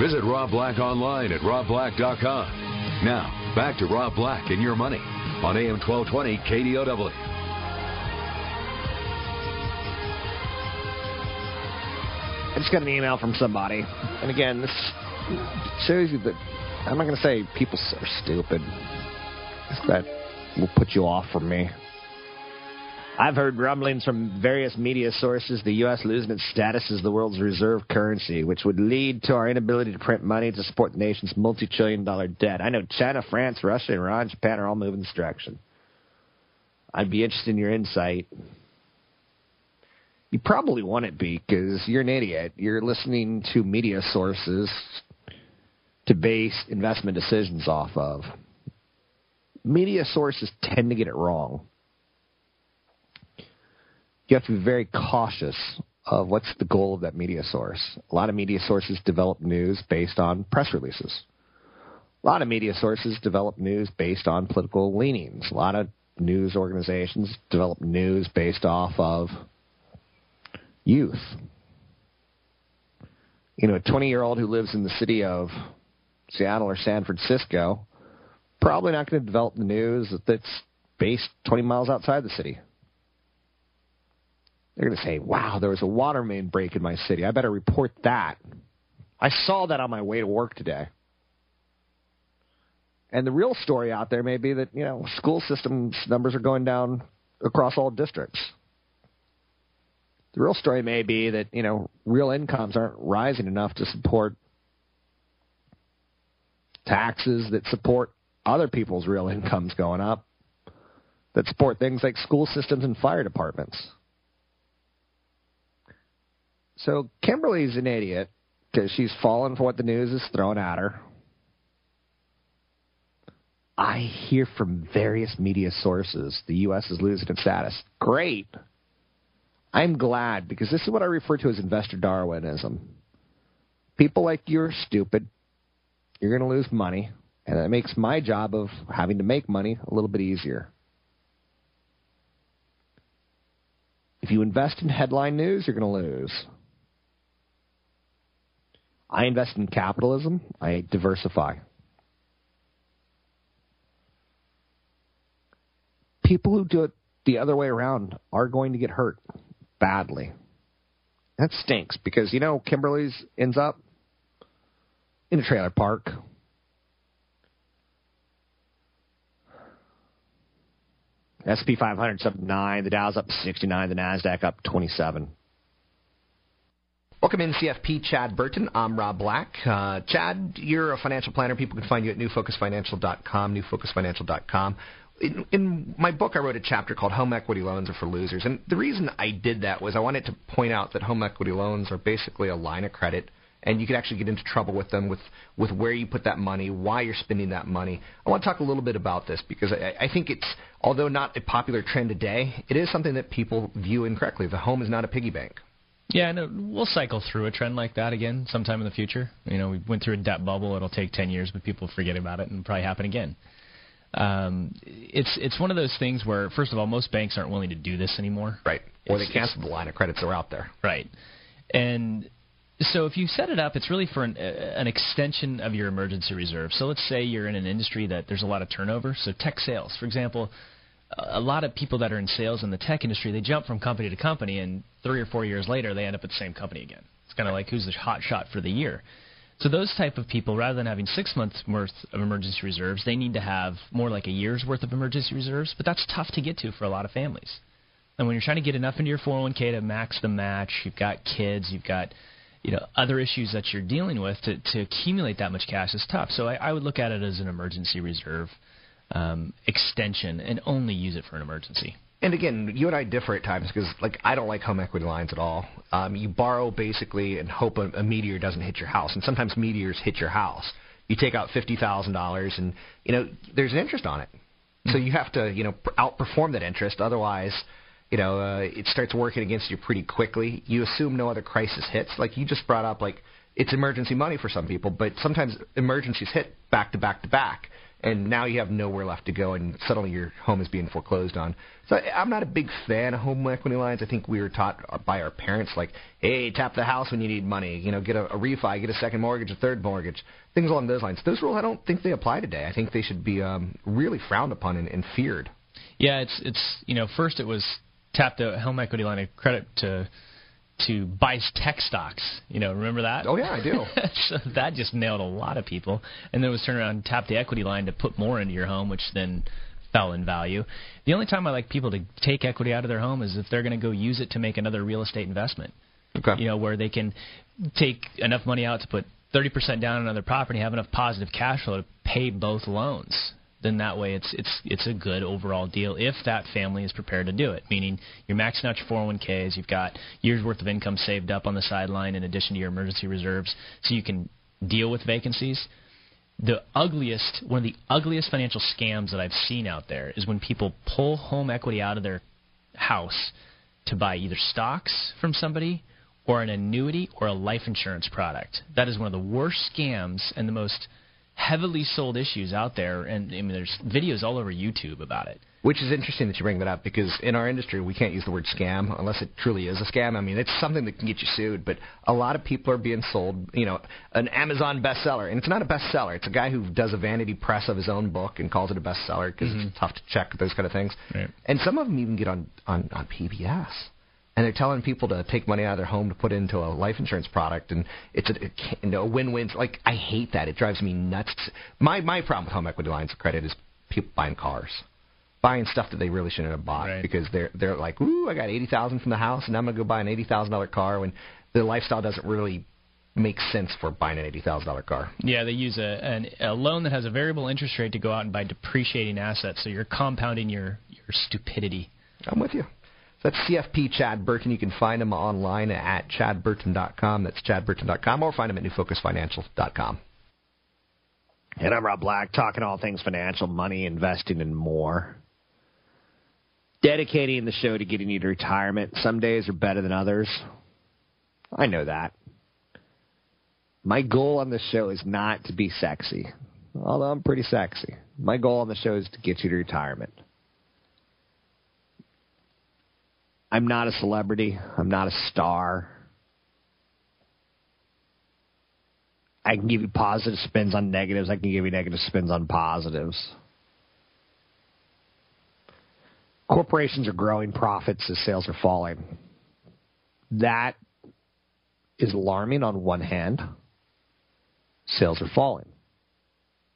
Visit Rob Black online at robblack.com. Now, back to Rob Black and your money on AM 1220 KDOW. I just got an email from somebody, and again, this shows you that I'm not going to say people are stupid. Just that will put you off from me. I've heard rumblings from various media sources the U.S. losing its status as the world's reserve currency, which would lead to our inability to print money to support the nation's multi trillion dollar debt. I know China, France, Russia, Iran, Japan are all moving this direction. I'd be interested in your insight. You probably want it be because you're an idiot. You're listening to media sources to base investment decisions off of. Media sources tend to get it wrong you have to be very cautious of what's the goal of that media source. A lot of media sources develop news based on press releases. A lot of media sources develop news based on political leanings. A lot of news organizations develop news based off of youth. You know, a 20 year old who lives in the city of Seattle or San Francisco probably not going to develop the news that's based 20 miles outside the city. They're going to say, wow, there was a water main break in my city. I better report that. I saw that on my way to work today. And the real story out there may be that, you know, school systems numbers are going down across all districts. The real story may be that, you know, real incomes aren't rising enough to support taxes that support other people's real incomes going up, that support things like school systems and fire departments. So Kimberly's an idiot because she's fallen for what the news is throwing at her. I hear from various media sources the U.S. is losing its status. Great. I'm glad because this is what I refer to as investor Darwinism. People like you are stupid. You're going to lose money, and that makes my job of having to make money a little bit easier. If you invest in headline news, you're going to lose. I invest in capitalism. I diversify. People who do it the other way around are going to get hurt badly. That stinks because, you know, Kimberly's ends up in a trailer park. SP 500 up 9, the Dow's up 69, the NASDAQ up 27. Welcome in, CFP Chad Burton. I'm Rob Black. Uh, Chad, you're a financial planner. People can find you at newfocusfinancial.com, newfocusfinancial.com. In, in my book, I wrote a chapter called Home Equity Loans Are for Losers. And the reason I did that was I wanted to point out that home equity loans are basically a line of credit and you could actually get into trouble with them with, with where you put that money, why you're spending that money. I want to talk a little bit about this because I, I think it's, although not a popular trend today, it is something that people view incorrectly. The home is not a piggy bank. Yeah, no, we'll cycle through a trend like that again sometime in the future. You know, we went through a debt bubble. It'll take 10 years, but people forget about it and probably happen again. Um, it's it's one of those things where, first of all, most banks aren't willing to do this anymore. Right. Or they cancel the line of credits that are out there. Right. And so if you set it up, it's really for an, uh, an extension of your emergency reserve. So let's say you're in an industry that there's a lot of turnover. So tech sales, for example, a lot of people that are in sales in the tech industry, they jump from company to company, and three or four years later, they end up at the same company again. It's kind of like who's the hot shot for the year. So those type of people, rather than having six months worth of emergency reserves, they need to have more like a year's worth of emergency reserves. But that's tough to get to for a lot of families. And when you're trying to get enough into your 401k to max the match, you've got kids, you've got you know other issues that you're dealing with to, to accumulate that much cash is tough. So I, I would look at it as an emergency reserve um, extension and only use it for an emergency. And again, you and I differ at times because, like, I don't like home equity lines at all. Um, you borrow basically and hope a, a meteor doesn't hit your house, and sometimes meteors hit your house. You take out fifty thousand dollars, and you know there's an interest on it, so you have to you know outperform that interest. Otherwise, you know uh, it starts working against you pretty quickly. You assume no other crisis hits. Like you just brought up, like it's emergency money for some people, but sometimes emergencies hit back to back to back and now you have nowhere left to go, and suddenly your home is being foreclosed on. So I'm not a big fan of home equity lines. I think we were taught by our parents, like, hey, tap the house when you need money, you know, get a, a refi, get a second mortgage, a third mortgage, things along those lines. Those rules, I don't think they apply today. I think they should be um, really frowned upon and, and feared. Yeah, it's it's you know first it was tap the home equity line of credit to to buy tech stocks. You know, remember that? Oh yeah, I do. so that just nailed a lot of people. And then it was turn around and tap the equity line to put more into your home, which then fell in value. The only time I like people to take equity out of their home is if they're going to go use it to make another real estate investment. Okay. You know, where they can take enough money out to put 30% down on another property, have enough positive cash flow to pay both loans. Then that way it's it's it's a good overall deal if that family is prepared to do it. Meaning you're maxing out your 401ks, you've got years worth of income saved up on the sideline in addition to your emergency reserves, so you can deal with vacancies the ugliest, one of the ugliest financial scams that I've seen out there is when people pull home equity out of their house to buy either stocks from somebody or an annuity or a life insurance product. That is one of the worst scams and the most heavily sold issues out there. And I mean, there's videos all over YouTube about it. Which is interesting that you bring that up because in our industry we can't use the word scam unless it truly is a scam. I mean, it's something that can get you sued, but a lot of people are being sold, you know, an Amazon bestseller, and it's not a bestseller. It's a guy who does a vanity press of his own book and calls it a bestseller because it's mm-hmm. tough to check those kind of things. Right. And some of them even get on on on PBS. And they're telling people to take money out of their home to put into a life insurance product, and it's a, know, a win-win. Like I hate that; it drives me nuts. My my problem with home equity lines of credit is people buying cars buying stuff that they really shouldn't have bought Right. because they're they're like, ooh, I got eighty thousand from the house, and I'm gonna go buy an eighty thousand dollar car when the lifestyle doesn't really make sense for buying an eighty thousand dollar car. Yeah, they use a, an, a loan that has a variable interest rate to go out and buy depreciating assets, so you're compounding your, your stupidity. I'm with you. That's CFP Chad Burton. You can find him online at chadburton.com. That's chadburton.com, or find him at newfocusfinancial.com. And I'm Rob Black, talking all things financial, money, investing, and more. Dedicating the show to getting you to retirement. Some days are better than others. I know that. My goal on this show is not to be sexy, although I'm pretty sexy. My goal on the show is to get you to retirement. I'm not a celebrity. I'm not a star. I can give you positive spins on negatives. I can give you negative spins on positives. Corporations are growing profits as sales are falling. That is alarming on one hand. Sales are falling.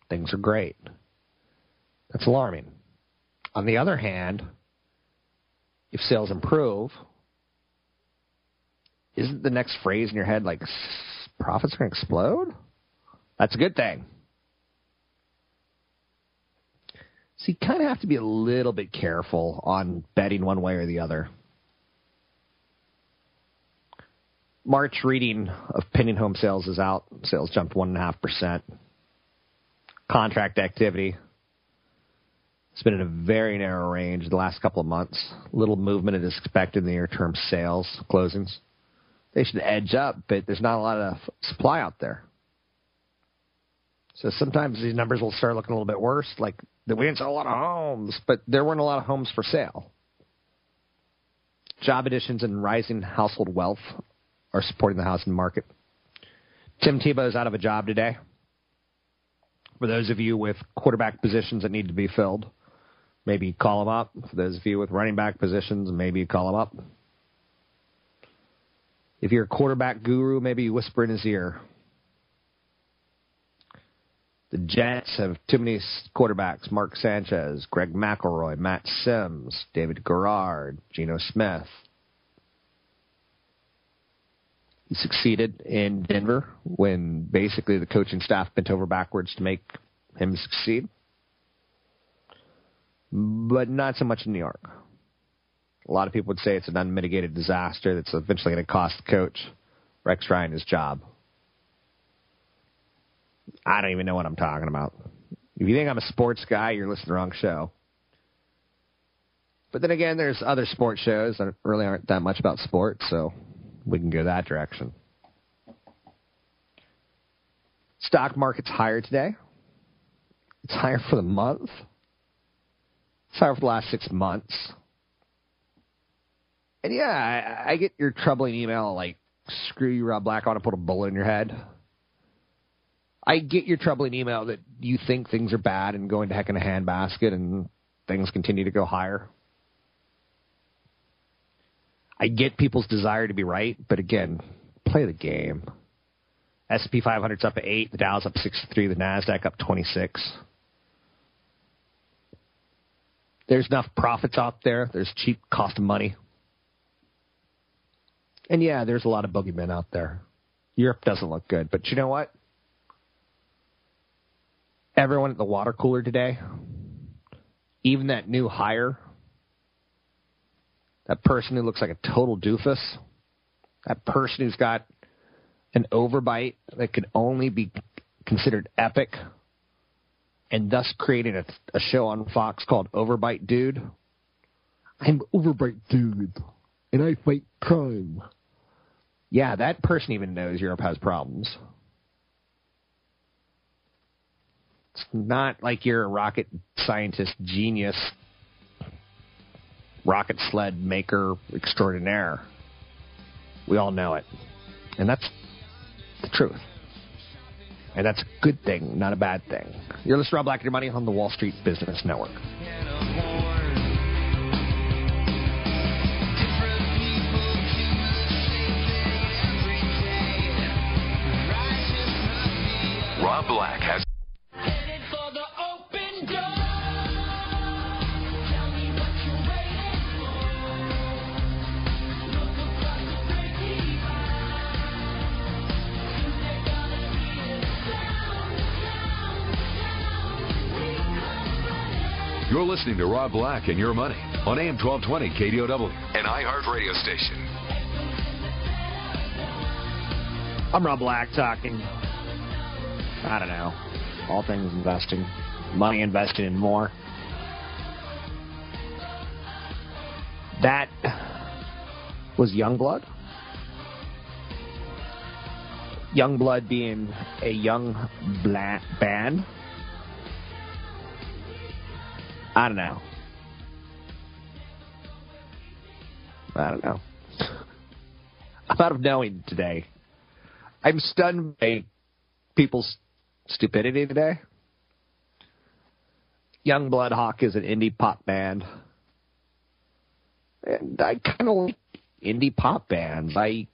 Things are great. That's alarming. On the other hand, if sales improve, isn't the next phrase in your head like profits are going to explode? That's a good thing. So you kind of have to be a little bit careful on betting one way or the other. March reading of pending home sales is out. Sales jumped one and a half percent. Contract activity it's been in a very narrow range the last couple of months. Little movement is expected in the near term sales closings. They should edge up, but there's not a lot of supply out there. So sometimes these numbers will start looking a little bit worse, like we didn't sell a lot of homes, but there weren't a lot of homes for sale. Job additions and rising household wealth are supporting the housing market. Tim Tebow is out of a job today. For those of you with quarterback positions that need to be filled, maybe call him up. For those of you with running back positions, maybe call him up. If you're a quarterback guru, maybe whisper in his ear. The Jets have too many quarterbacks Mark Sanchez, Greg McElroy, Matt Simms, David Garrard, Geno Smith. He succeeded in Denver when basically the coaching staff bent over backwards to make him succeed but not so much in New York. A lot of people would say it's an unmitigated disaster that's eventually going to cost coach, Rex Ryan, his job. I don't even know what I'm talking about. If you think I'm a sports guy, you're listening to the wrong show. But then again, there's other sports shows that really aren't that much about sports, so we can go that direction. Stock market's higher today. It's higher for the month. Sorry for the last six months. And yeah, I, I get your troubling email like, screw you, Rob Black, I want to put a bullet in your head. I get your troubling email that you think things are bad and going to heck in a handbasket and things continue to go higher. I get people's desire to be right, but again, play the game. S&P 500's up at 8, the Dow's up 63, the Nasdaq up 26. There's enough profits out there. There's cheap cost of money. And yeah, there's a lot of boogeymen out there. Europe doesn't look good, but you know what? Everyone at the water cooler today, even that new hire, that person who looks like a total doofus, that person who's got an overbite that could only be considered epic and thus creating a, a show on Fox called Overbite Dude. I'm Overbite Dude, and I fight crime. Yeah, that person even knows Europe has problems. It's not like you're a rocket scientist genius, rocket sled maker extraordinaire. We all know it. And that's the truth. And that's a good thing, not a bad thing. You're listening to Rob Black and Your Money on the Wall Street Business Network. Rob Black has You're listening to Rob Black and Your Money on AM 1220 KDOW, an iHeart radio station. I'm Rob Black talking, I don't know, all things investing, money invested in more. That was Youngblood. Youngblood being a young black band. I don't know. I don't know. I'm out of knowing today. I'm stunned by people's stupidity today. Youngblood Hawke is an indie pop band. And I kind of like indie pop bands. I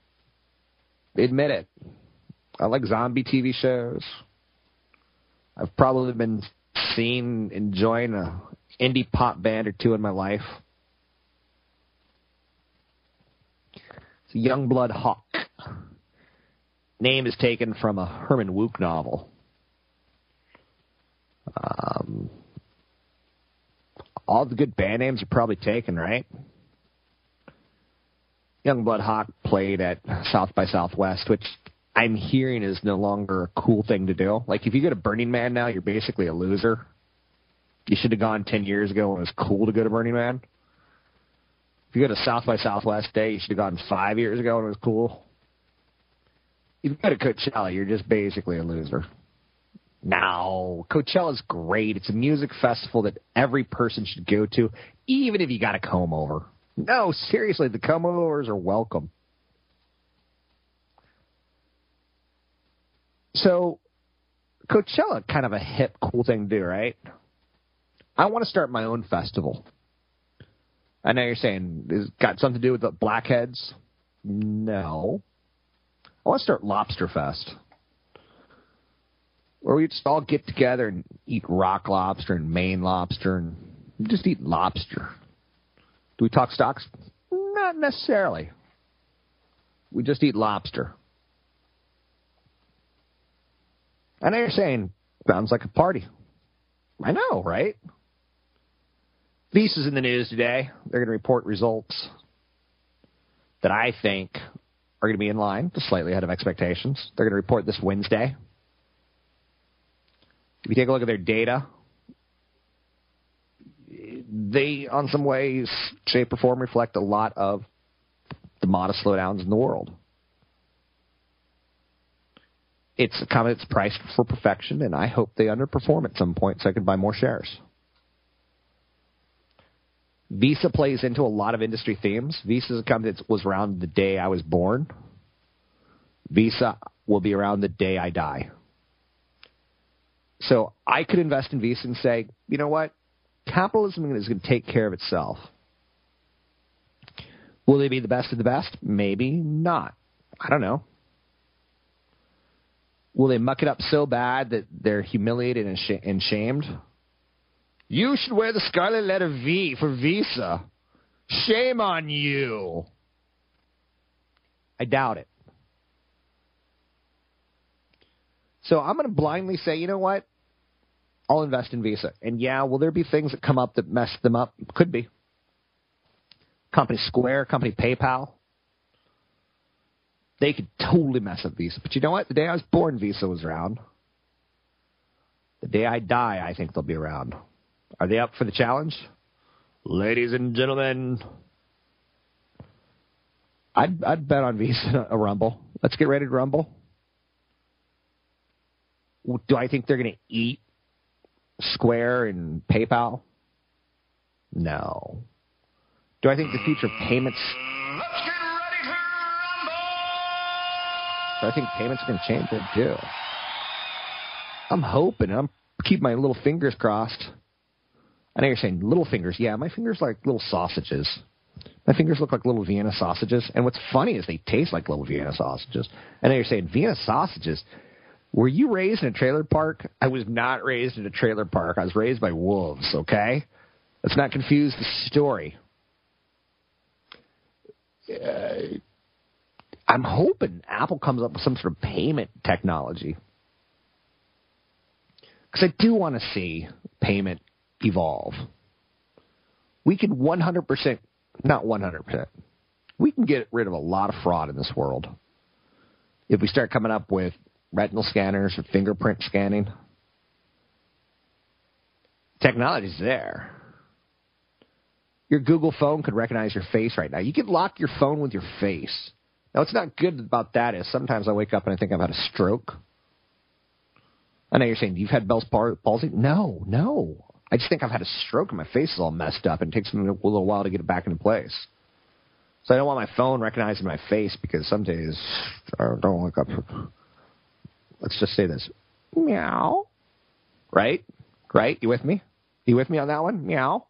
admit it. I like zombie TV shows. I've probably been seen enjoying a indie pop band or two in my life. It's a Youngblood Hawke. Name is taken from a Herman Wouk novel. Um, all the good band names are probably taken, right? Youngblood Hawke played at South by Southwest, which I'm hearing is no longer a cool thing to do. Like if you go to Burning Man now, you're basically a loser. You should have gone ten years ago when it was cool to go to Burning Man. If you go to South by Southwest Day, you should have gone five years ago when it was cool. If you go to Coachella, you're just basically a loser. No, Coachella's great. It's a music festival that every person should go to, even if you got a comb over. No, seriously, the comb overs are welcome. So, Coachella, kind of a hip, cool thing to do, right? I want to start my own festival. I know you're saying it's got something to do with the blackheads. No, I want to start Lobster Fest, where we just all get together and eat rock lobster and Maine lobster and just eat lobster. Do we talk stocks? Not necessarily. We just eat lobster. I know you're saying sounds like a party. I know, right? Visa's in the news today. They're going to report results that I think are going to be in line, slightly ahead of expectations. They're going to report this Wednesday. If you take a look at their data, they, on some ways, shape, or form, reflect a lot of the modest slowdowns in the world. It's a company that's priced for perfection, and I hope they underperform at some point so I can buy more shares. Visa plays into a lot of industry themes. Visa is a company that was around the day I was born. Visa will be around the day I die. So I could invest in Visa and say, you know what? Capitalism is going to take care of itself. Will they be the best of the best? Maybe not. I don't know. Will they muck it up so bad that they're humiliated and, sh- and shamed? You should wear the scarlet letter V for Visa. Shame on you. I doubt it. So I'm going to blindly say, you know what? I'll invest in Visa. And yeah, will there be things that come up that mess them up? Could be. Company Square, company PayPal. They could totally mess up Visa. But you know what? The day I was born, Visa was around. The day I die, I think they'll be around. Are they up for the challenge? Ladies and gentlemen, I'd, I'd bet on Visa a rumble. Let's get ready to rumble. Do I think they're going to eat Square and PayPal? No. Do I think the future of payments? Let's get ready to Rumble! Do I think payments are going to change? I do. I'm hoping. I'm keep my little fingers crossed. I know you're saying little fingers. Yeah, my fingers are like little sausages. My fingers look like little Vienna sausages. And what's funny is they taste like little Vienna sausages. I know you're saying Vienna sausages. Were you raised in a trailer park? I was not raised in a trailer park. I was raised by wolves, okay? Let's not confuse the story. Uh, I'm hoping Apple comes up with some sort of payment technology. Because I do want to see payment evolve. We can 100%, not 100%, we can get rid of a lot of fraud in this world if we start coming up with retinal scanners or fingerprint scanning. Technology's there. Your Google phone could recognize your face right now. You could lock your phone with your face. Now, what's not good about that is sometimes I wake up and I think I've had a stroke. I know you're saying you've had Bell's palsy. No, no. I just think I've had a stroke and my face is all messed up and it takes me a little while to get it back into place. So I don't want my phone recognizing my face because some days I don't wake up. Let's just say this. Meow. Right? Right? You with me? You with me on that one? Meow.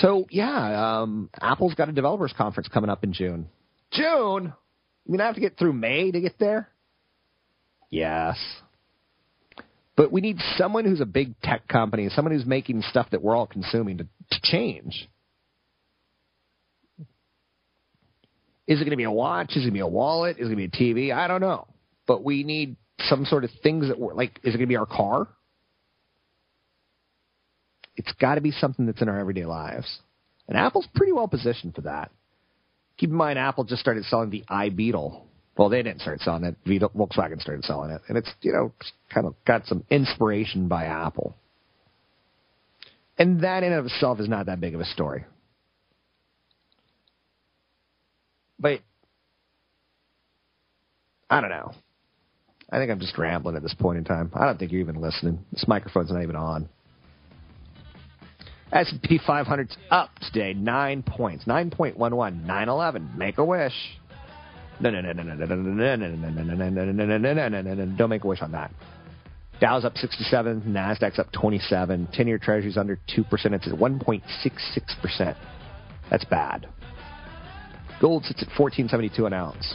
So yeah, um, Apple's got a developers conference coming up in June. June? I mean, I have to get through May to get there. Yes. But we need someone who's a big tech company, someone who's making stuff that we're all consuming to, to change. Is it going to be a watch? Is it going to be a wallet? Is it going to be a TV? I don't know. But we need some sort of things that were like, is it going to be our car? It's got to be something that's in our everyday lives. And Apple's pretty well positioned for that. Keep in mind, Apple just started selling the iBeetle. Well, they didn't start selling it. Volkswagen started selling it. And it's, you know, kind of got some inspiration by Apple. And that in and of itself is not that big of a story. But I don't know. I think I'm just rambling at this point in time. I don't think you're even listening. This microphone's not even on. S&P 500's up today, nine points, 9.11, 911. Make a wish. No, no, no, no, no, no, no, no, no, no, no, no, no, no, don't make a wish on that. Dow's up 67, Nasdaq's up 27, 10-year Treasury's under 2%. It's at 1.66%. That's bad. Gold sits at 14.72 an ounce.